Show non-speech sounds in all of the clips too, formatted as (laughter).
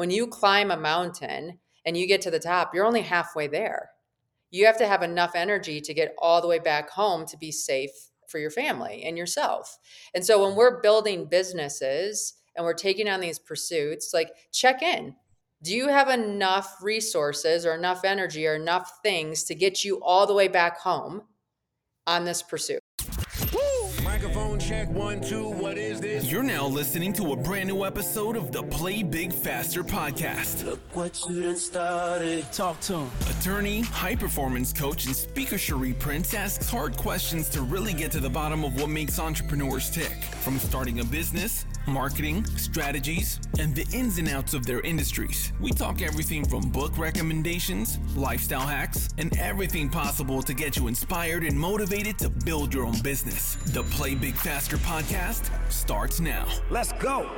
When you climb a mountain and you get to the top, you're only halfway there. You have to have enough energy to get all the way back home to be safe for your family and yourself. And so when we're building businesses and we're taking on these pursuits, like check in. Do you have enough resources or enough energy or enough things to get you all the way back home on this pursuit? Microphone check one, two. What is this? You're now listening to a brand new episode of the Play Big Faster podcast. Look what you done started. Talk to him. Attorney, high performance coach, and speaker Cherie Prince asks hard questions to really get to the bottom of what makes entrepreneurs tick. From starting a business, marketing, strategies, and the ins and outs of their industries. We talk everything from book recommendations, lifestyle hacks, and everything possible to get you inspired and motivated to build your own business. The Play Big Faster podcast starts now. Let's go.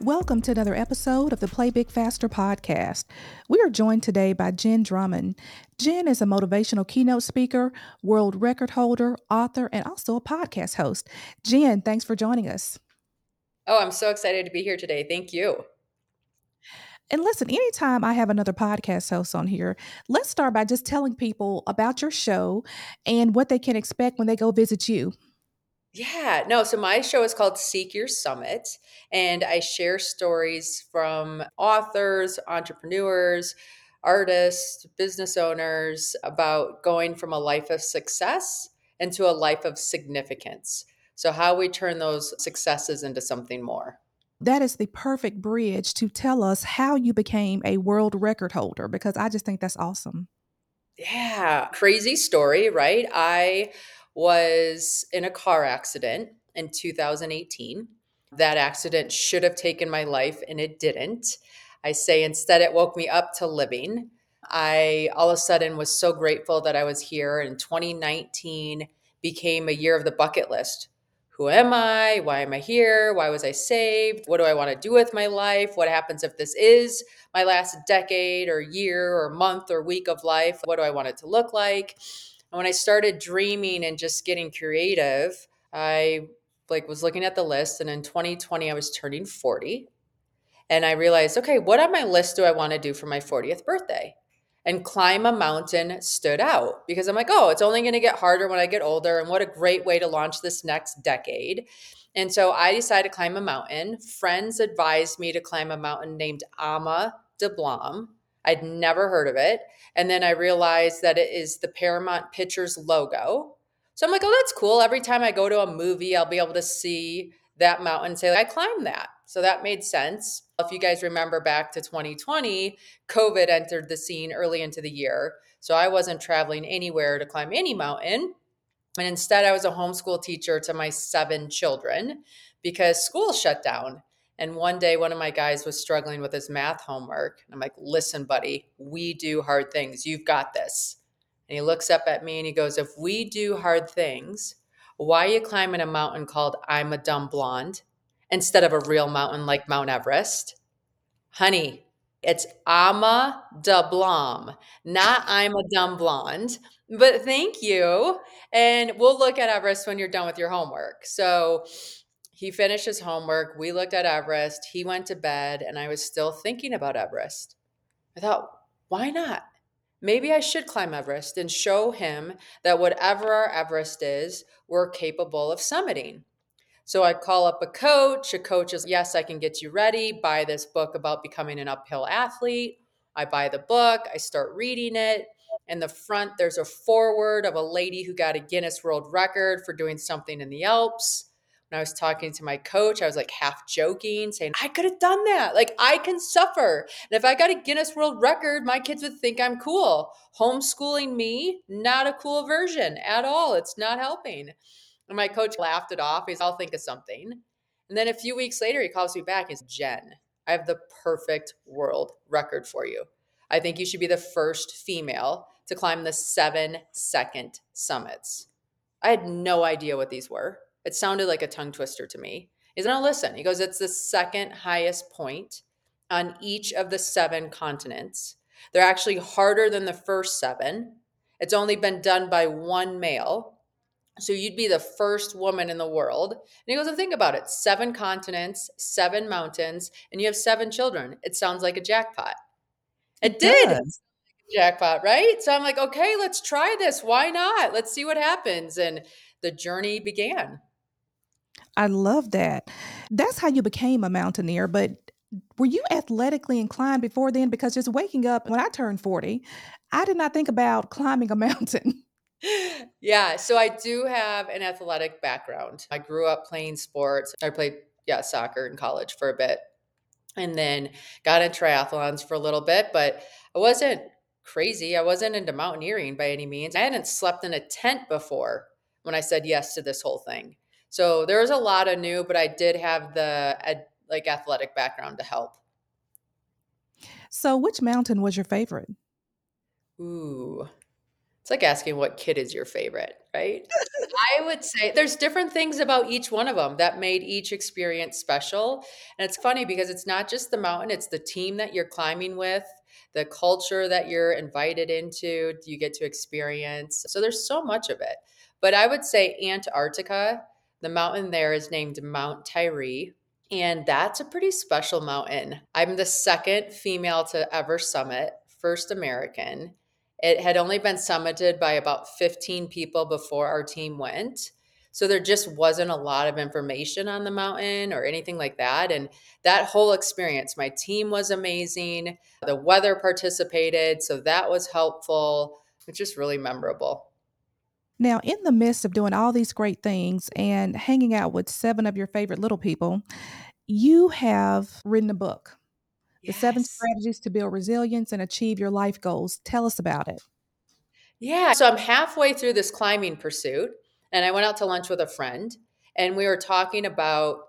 Welcome to another episode of the Play Big Faster podcast. We are joined today by Jenn Drummond. Jenn is a motivational keynote speaker, world record holder, author, and also a podcast host. Jenn, thanks for joining us. Oh, I'm so excited to be here today. Thank you. And listen, anytime I have another podcast host on here, let's start by just telling people about your show and what they can expect when they go visit you. Yeah, no. So my show is called Seek Your Summit, and I share stories from authors, entrepreneurs, artists, business owners about going from a life of success into a life of significance. So, how we turn those successes into something more. That is the perfect bridge to tell us how you became a world record holder because I just think that's awesome. Yeah, crazy story, right? I was in a car accident in 2018. That accident should have taken my life and it didn't. I say instead, it woke me up to living. I all of a sudden was so grateful that I was here. And 2019 became a year of the bucket list. Who am I? Why am I here? Why was I saved? What do I want to do with my life? What happens if this is my last decade or year or month or week of life? What do I want it to look like? And when I started dreaming and just getting creative, I like was looking at the list and in 2020 I was turning 40. And I realized, okay, what on my list do I want to do for my 40th birthday? And climb a mountain stood out because I'm like, oh, it's only going to get harder when I get older. And what a great way to launch this next decade. And so I decided to climb a mountain. Friends advised me to climb a mountain named Ama Dablam. I'd never heard of it. And then I realized that it is the Paramount Pictures logo. So I'm like, oh, that's cool. Every time I go to a movie, I'll be able to see that mountain say, I climbed that. So that made sense. If you guys remember back to 2020, COVID entered the scene early into the year. So I wasn't traveling anywhere to climb any mountain. And instead, I was a homeschool teacher to my seven children because school shut down. And one day, one of my guys was struggling with his math homework. I'm like, listen, buddy, we do hard things. You've got this. And he looks up at me and he goes, if we do hard things, why are you climbing a mountain called I'm a Dumb Blonde instead of a real mountain like Mount Everest? Honey, it's Ama Dablam, not I'm a Dumb Blonde. But thank you. And we'll look at Everest when you're done with your homework. So he finished his homework. We looked at Everest. He went to bed, and I was still thinking about Everest. I thought, why not? Maybe I should climb Everest and show him that whatever our Everest is, we're capable of summiting. So I call up a coach. A coach is, yes, I can get you ready. Buy this book about becoming an uphill athlete. I buy the book, I start reading it. In the front, there's a foreword of a lady who got a Guinness World Record for doing something in the Alps. When I was talking to my coach, I was like half joking, saying, I could have done that. Like, I can suffer. And if I got a Guinness World Record, my kids would think I'm cool. Homeschooling me, not a cool version at all. It's not helping. And my coach laughed it off. He's, I'll think of something. And then a few weeks later, he calls me back. He's, Jenn, I have the perfect world record for you. I think you should be the first female to climb the seven second summits. I had no idea what these were. It sounded like a tongue twister to me. He's going to listen. He goes, It's the second highest point on each of the seven continents. They're actually harder than the first seven. It's only been done by one male. So you'd be the first woman in the world. And he goes, and think about it seven continents, seven mountains, and you have seven children. It sounds like a jackpot. It, it did. Does. Jackpot, right? So I'm like, okay, let's try this. Why not? Let's see what happens. And the journey began. I love that. That's how you became a mountaineer. But were you athletically inclined before then? Because just waking up when I turned 40, I did not think about climbing a (laughs) mountain. Yeah, so I do have an athletic background. I grew up playing sports. I played, yeah, soccer in college for a bit and then got into triathlons for a little bit, but I wasn't crazy. I wasn't into mountaineering by any means. I hadn't slept in a tent before when I said yes to this whole thing. So there was a lot of new, but I did have the like athletic background to help. So which mountain was your favorite? Ooh. It's like asking what kid is your favorite, right? I would say there's different things about each one of them that made each experience special. And it's funny because it's not just the mountain, it's the team that you're climbing with, the culture that you're invited into, you get to experience. So there's so much of it. But I would say Antarctica, the mountain there is named Mount Tyree. And that's a pretty special mountain. I'm the second female to ever summit, first American. It had only been summited by about 15 people before our team went. So there just wasn't a lot of information on the mountain or anything like that. And that whole experience, my team was amazing. The weather participated. So that was helpful. It's just really memorable. Now, in the midst of doing all these great things and hanging out with seven of your favorite little people, you have written a book. Yes. The seven strategies to build resilience and achieve your life goals. Tell us about it. Yeah. So I'm halfway through this climbing pursuit, and I went out to lunch with a friend, and we were talking about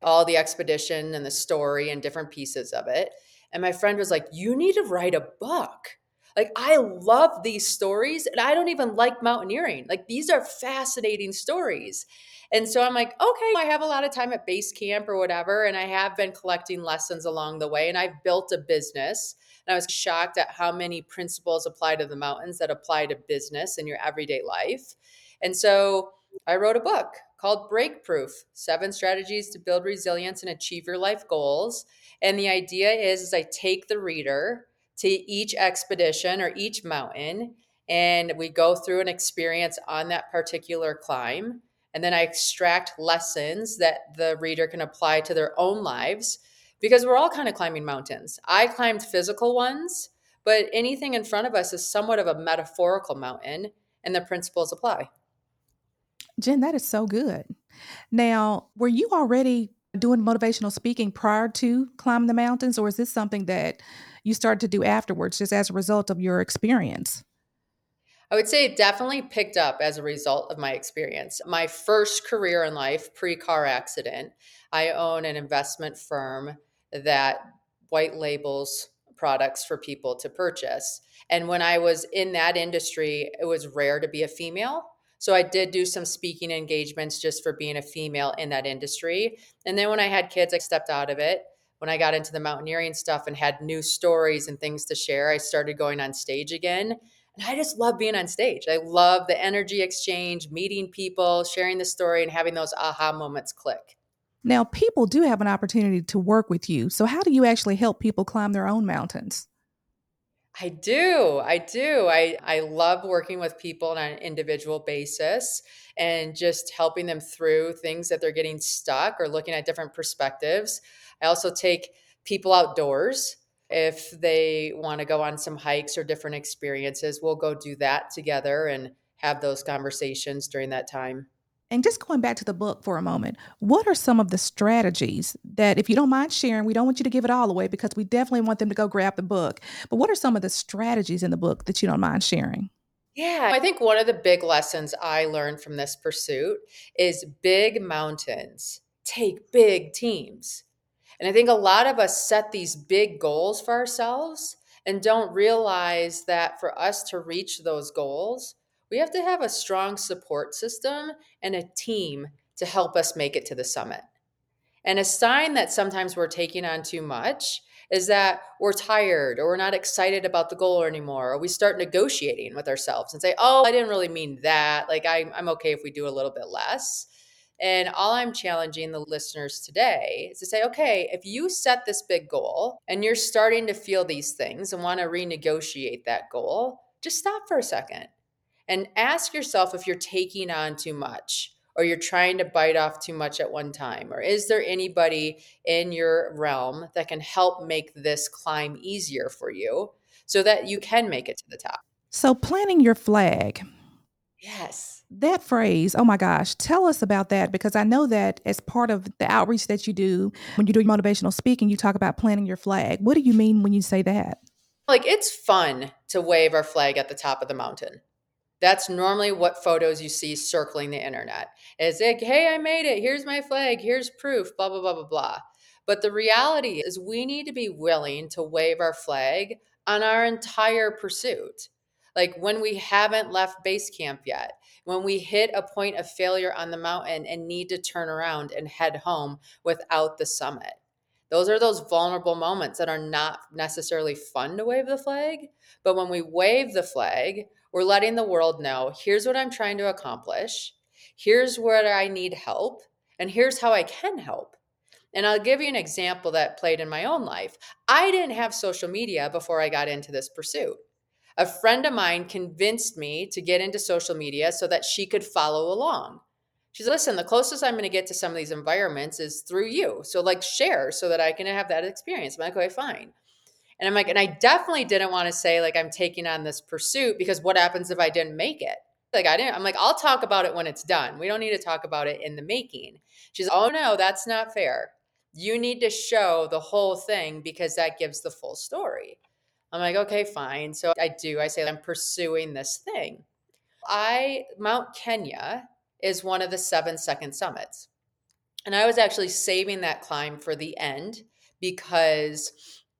all the expedition and the story and different pieces of it. And my friend was like, You need to write a book. Like, I love these stories, and I don't even like mountaineering. Like, these are fascinating stories. And so I'm like, okay, I have a lot of time at base camp or whatever. And I have been collecting lessons along the way. And I've built a business. And I was shocked at how many principles apply to the mountains that apply to business in your everyday life. And so I wrote a book called Breakproof Seven Strategies to Build Resilience and Achieve Your Life Goals. And the idea is, is I take the reader to each expedition or each mountain and we go through an experience on that particular climb and then I extract lessons that the reader can apply to their own lives because we're all kind of climbing mountains. I climbed physical ones, but anything in front of us is somewhat of a metaphorical mountain, and the principles apply. Jenn, that is so good. Now, were you already doing motivational speaking prior to climbing the mountains, or is this something that you started to do afterwards just as a result of your experience? I would say it definitely picked up as a result of my experience. My first career in life, pre car accident, I own an investment firm that white labels products for people to purchase. And when I was in that industry, it was rare to be a female. So I did do some speaking engagements just for being a female in that industry. And then when I had kids, I stepped out of it. When I got into the mountaineering stuff and had new stories and things to share, I started going on stage again. And I just love being on stage. I love the energy exchange, meeting people, sharing the story, and having those aha moments click. Now, people do have an opportunity to work with you. So, how do you actually help people climb their own mountains? I do. I do. I, I love working with people on an individual basis and just helping them through things that they're getting stuck or looking at different perspectives. I also take people outdoors if they want to go on some hikes or different experiences, we'll go do that together and have those conversations during that time. And just going back to the book for a moment, what are some of the strategies that, if you don't mind sharing, we don't want you to give it all away because we definitely want them to go grab the book. But what are some of the strategies in the book that you don't mind sharing? Yeah, I think one of the big lessons I learned from this pursuit is big mountains take big teams. And I think a lot of us set these big goals for ourselves and don't realize that for us to reach those goals, we have to have a strong support system and a team to help us make it to the summit. And a sign that sometimes we're taking on too much is that we're tired or we're not excited about the goal anymore, or we start negotiating with ourselves and say, oh, I didn't really mean that. Like, I, I'm okay if we do a little bit less. And all I'm challenging the listeners today is to say, okay, if you set this big goal and you're starting to feel these things and want to renegotiate that goal, just stop for a second and ask yourself if you're taking on too much or you're trying to bite off too much at one time? Or is there anybody in your realm that can help make this climb easier for you so that you can make it to the top? So, planting your flag. Yes. That phrase, oh my gosh, tell us about that because I know that as part of the outreach that you do, when you do motivational speaking, you talk about planting your flag. What do you mean when you say that? Like, it's fun to wave our flag at the top of the mountain. That's normally what photos you see circling the internet. Is like, hey, I made it. Here's my flag. Here's proof. Blah blah blah blah blah. But the reality is, we need to be willing to wave our flag on our entire pursuit. Like when we haven't left base camp yet, when we hit a point of failure on the mountain and need to turn around and head home without the summit. Those are those vulnerable moments that are not necessarily fun to wave the flag. But when we wave the flag, we're letting the world know here's what I'm trying to accomplish, here's where I need help, and here's how I can help. And I'll give you an example that played in my own life. I didn't have social media before I got into this pursuit. A friend of mine convinced me to get into social media so that she could follow along. She said, Listen, the closest I'm going to get to some of these environments is through you. So, like, share so that I can have that experience. I'm like, okay, fine. And I'm like, and I definitely didn't want to say, like, I'm taking on this pursuit because what happens if I didn't make it? Like, I didn't, I'm like, I'll talk about it when it's done. We don't need to talk about it in the making. She's, oh no, that's not fair. You need to show the whole thing because that gives the full story. I'm like, okay, fine. So I do. I say, I'm pursuing this thing. I, Mount Kenya is one of the seven second summits. And I was actually saving that climb for the end because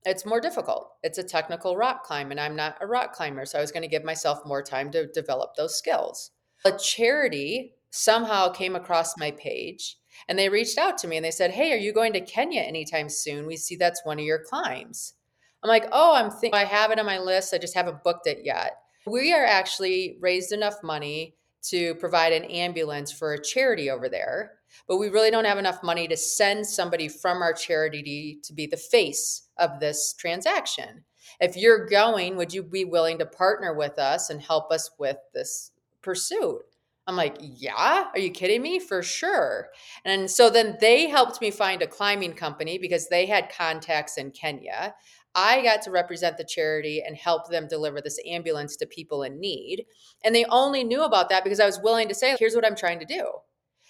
it's more difficult. It's a technical rock climb, and I'm not a rock climber. So I was going to give myself more time to develop those skills. A charity somehow came across my page and they reached out to me and they said, Hey, are you going to Kenya anytime soon? We see that's one of your climbs. I'm like, Oh, I'm thinking I have it on my list. I just haven't booked it yet. We are actually raised enough money to provide an ambulance for a charity over there, but we really don't have enough money to send somebody from our charity to be the face of this transaction. If you're going, would you be willing to partner with us and help us with this pursuit? I'm like, yeah, are you kidding me? For sure. And so then they helped me find a climbing company because they had contacts in Kenya. I got to represent the charity and help them deliver this ambulance to people in need. And they only knew about that because I was willing to say, here's what I'm trying to do.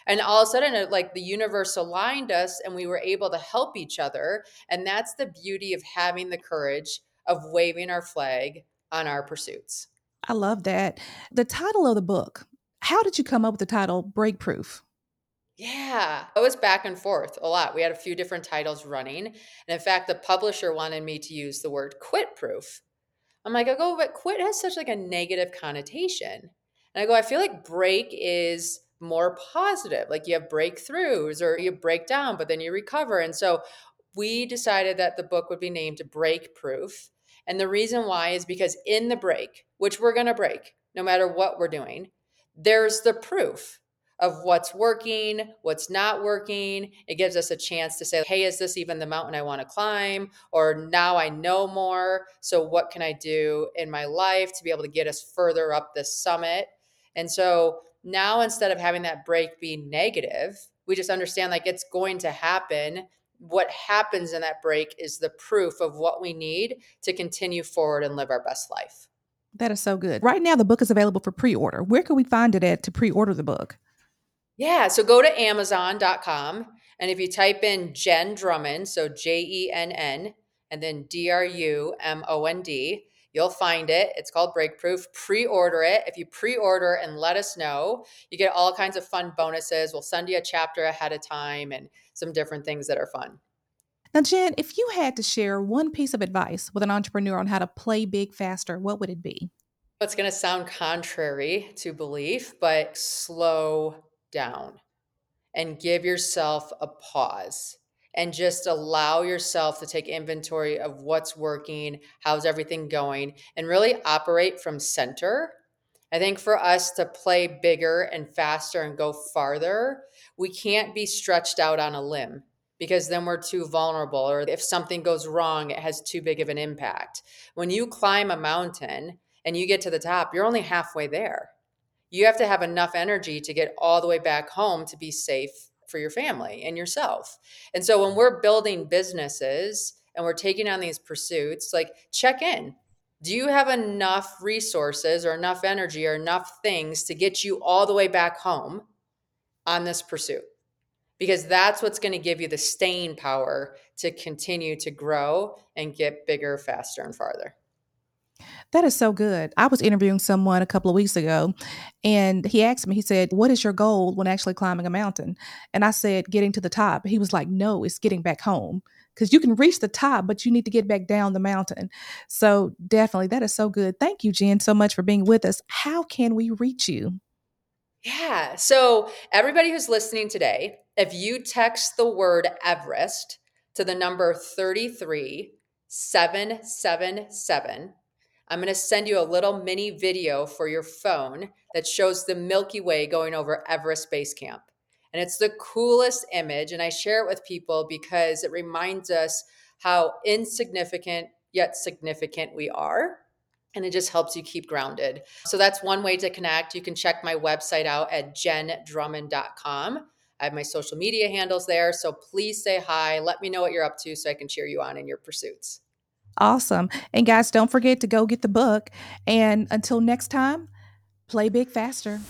And all of a sudden, it, like the universe aligned us and we were able to help each other. And that's the beauty of having the courage of waving our flag on our pursuits. I love that. The title of the book, how did you come up with the title Breakproof? Yeah, it was back and forth a lot. We had a few different titles running. And in fact, the publisher wanted me to use the word quit proof. I'm like, I go, but quit has such like a negative connotation. And I go, I feel like break is more positive. Like you have breakthroughs or you break down, but then you recover. And so we decided that the book would be named Breakproof. And the reason why is because in the break, which we're going to break no matter what we're doing, there's the proof of what's working, what's not working. It gives us a chance to say, hey, is this even the mountain I want to climb? Or now I know more. So, what can I do in my life to be able to get us further up this summit? And so, now instead of having that break be negative, we just understand like it's going to happen. What happens in that break is the proof of what we need to continue forward and live our best life. That is so good. Right now, the book is available for pre order. Where can we find it at to pre order the book? Yeah, so go to Amazon.com. And if you type in Jenn Drummond, so J E N N, and then D R U M O N D, You'll find it. It's called Breakproof. Pre order it. If you pre order and let us know, you get all kinds of fun bonuses. We'll send you a chapter ahead of time and some different things that are fun. Now, Jenn, if you had to share one piece of advice with an entrepreneur on how to play big faster, what would it be? It's going to sound contrary to belief, but slow down and give yourself a pause and just allow yourself to take inventory of what's working, how's everything going, and really operate from center. I think for us to play bigger and faster and go farther, we can't be stretched out on a limb because then we're too vulnerable. Or if something goes wrong, it has too big of an impact. When you climb a mountain and you get to the top, you're only halfway there. You have to have enough energy to get all the way back home to be safe for your family and yourself. And so when we're building businesses and we're taking on these pursuits, like check in. Do you have enough resources or enough energy or enough things to get you all the way back home on this pursuit? Because that's what's going to give you the staying power to continue to grow and get bigger, faster, and farther. That is so good. I was interviewing someone a couple of weeks ago and he asked me, he said, What is your goal when actually climbing a mountain? And I said, Getting to the top. He was like, No, it's getting back home because you can reach the top, but you need to get back down the mountain. So, definitely, that is so good. Thank you, Jenn, so much for being with us. How can we reach you? Yeah. So, everybody who's listening today, if you text the word Everest to the number 33777, I'm going to send you a little mini video for your phone that shows the Milky Way going over Everest Base Camp. And it's the coolest image. And I share it with people because it reminds us how insignificant yet significant we are. And it just helps you keep grounded. So that's one way to connect. You can check my website out at jenndrummond.com. I have my social media handles there. So please say hi. Let me know what you're up to so I can cheer you on in your pursuits. Awesome. And guys, don't forget to go get the book. And until next time, play big faster.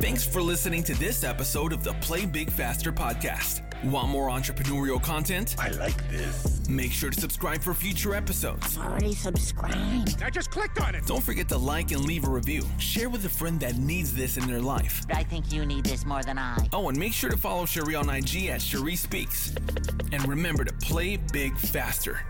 Thanks for listening to this episode of the Play Big Faster podcast. Want more entrepreneurial content? I like this. Make sure to subscribe for future episodes. I'm Already subscribed. I just clicked on it. Don't forget to like and leave a review. Share with a friend that needs this in their life. I think you need this more than I. Oh, and make sure to follow Cherie on IG at Cherie Speaks. And remember to play big faster.